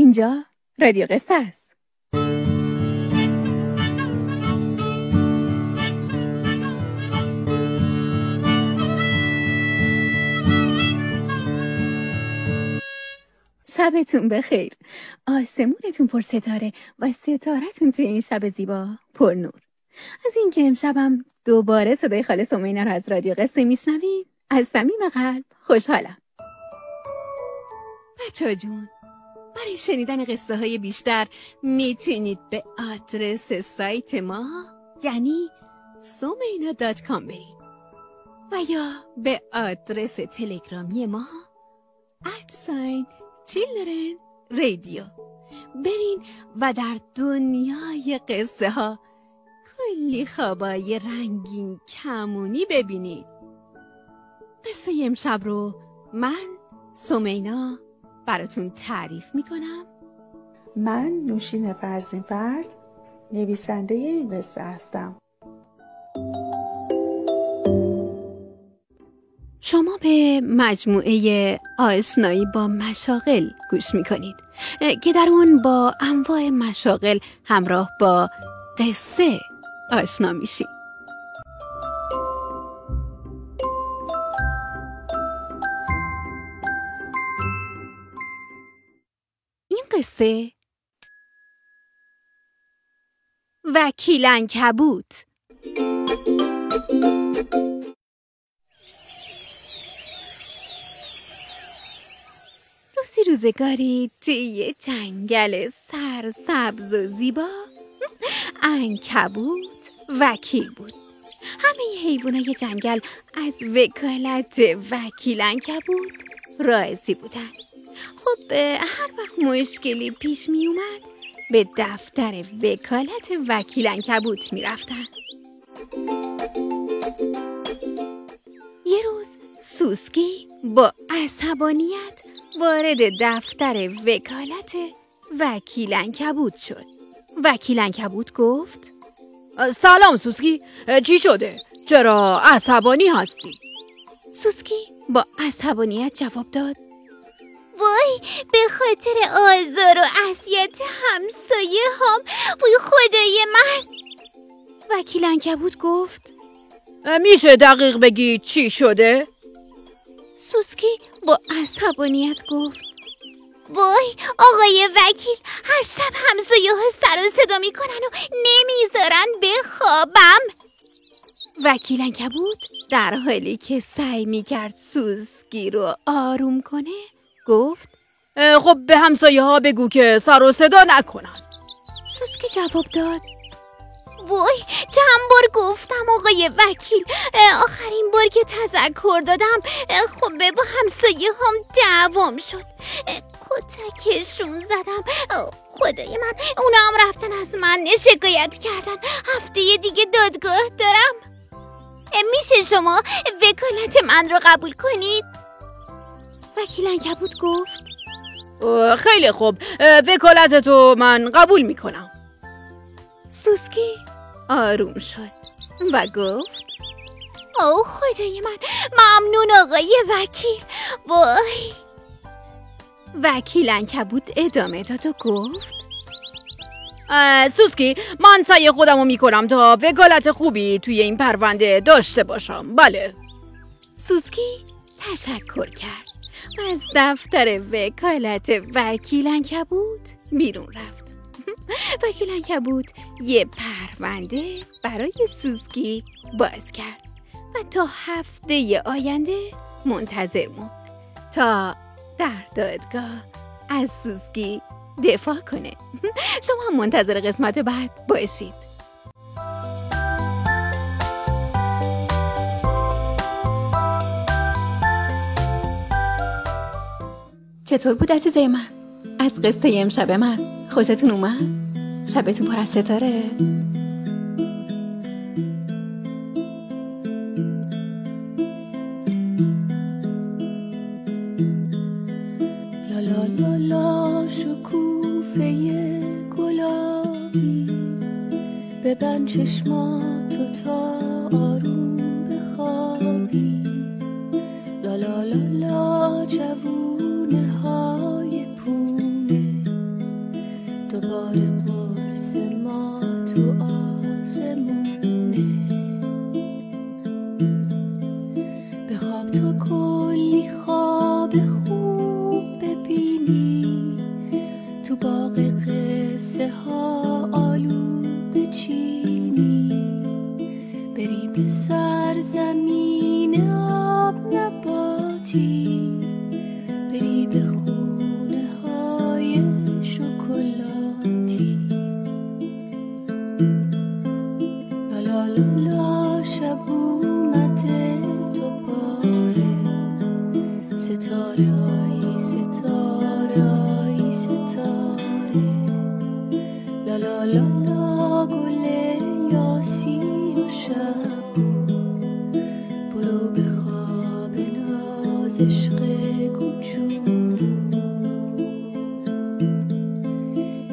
اینجا رادیو قصه است. شبتون بخیر. آسمونتون پر ستاره و ستارتون توی این شب زیبا پر نور. از اینکه امشبم دوباره صدای خاله سمینا رو از رادیو قصه میشنوید از صمیم قلب خوشحالم. بچه جون برای شنیدن قصه های بیشتر می‌تونید به آدرس سایت ما یعنی سومینا دات کام برید و یا به آدرس تلگرامی ما ادساین چیلدرن رادیو برین و در دنیای قصه ها کلی خوابای رنگین کمونی ببینید. قصه امشب رو من سومینا براتون تعریف می‌کنم. من نوشین فرزین فرد نویسنده این قصه هستم. شما به مجموعه آشنایی با مشاغل گوش می‌کنید که در اون با انواع مشاغل همراه با قصه آشنا میشید. قصه. وکیل کبوت. روزی روزگاری توی یه جنگل سرسبز و زیبا. انکبوت وکیل بود. همه حیوانای جنگل از وکالت وکیل انکبوت راضی بودن. خب هر وقت مشکلی پیش می اومد به دفتر وکالت وکیل انکبوت می رفتن. یه روز سوسکی با عصبانیت وارد دفتر وکالت وکیل انکبوت شد وکیل انکبوت گفت سلام سوسکی چی شده؟ چرا عصبانی هستی؟ سوسکی با عصبانیت جواب داد وای به خاطر آزار و اذیت همسایه هم وای خدای من وکیل انکبوت گفت میشه دقیق بگی چی شده؟ سوسکی با عصبانیت گفت وای آقای وکیل هر شب همسایه ها سر و صدا می‌کنن و نمی‌ذارن بخوابم وکیل انکبوت در حالی که سعی می‌کرد سوسکی رو آروم کنه گفت؟ خب به همسایه ها بگو که سر و صدا نکنن. سوسکی جواب داد. وای چند بار گفتم آقای وکیل. آخرین بار که تذکر دادم خب با همسایه هم دعوام شد کتکشون زدم. خدای من اونا هم رفتن از من شکایت کردن. هفته دیگه دادگاه دارم. میشه شما وکالت من رو قبول کنید؟ وکیل انکبوت گفت. خیلی خوب. وکالت تو من قبول می‌کنم. سوسکی آروم شد و گفت او خدای من ممنون آقای وکیل وای. وکیل انکبوت ادامه داد و گفت سوسکی من سعی خودمو می‌کنم تا وکالت خوبی توی این پرونده داشته باشم. بله. سوسکی تشکر کرد. از دفتر وکالت وکیل انکبوت بیرون رفت. وکیل انکبوت یه پرونده برای سوسکی باز کرد و تا هفته آینده منتظر موند تا در دادگاه از سوسکی دفاع کنه. شما هم منتظر قسمت بعد باشید. چطور بود عزیزه من؟ از قصه امشب من خوشتون اومد؟ شبتون پر از ستاره؟ شکوفه گلابی ببند چشماتو تا آروم قرص ما تو آسمونه. به خواب تو کلی خواب خوب ببینی. تو باغ قصه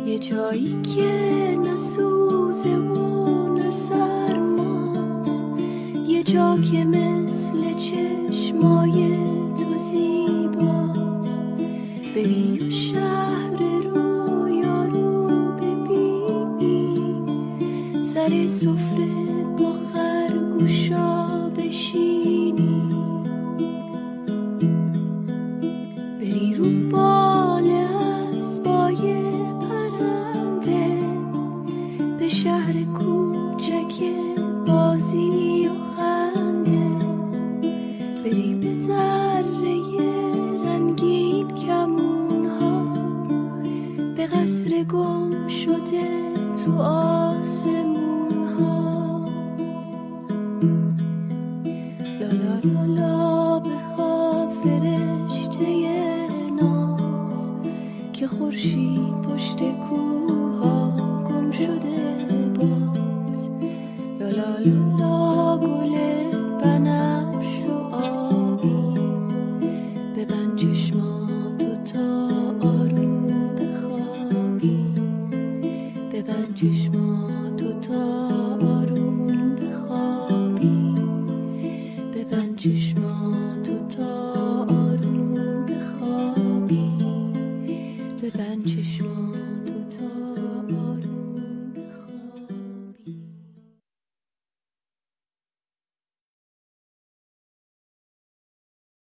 یه جایی که نه سوزه و نه سرماست. یه جا که مثل چشمای تو زیباست. بری و شهر رویا رو ببینی. سر سفره خورشید پشت کوها گم شده باز. لا لا لا لا گل بنفش و آبی. ببند چشماتو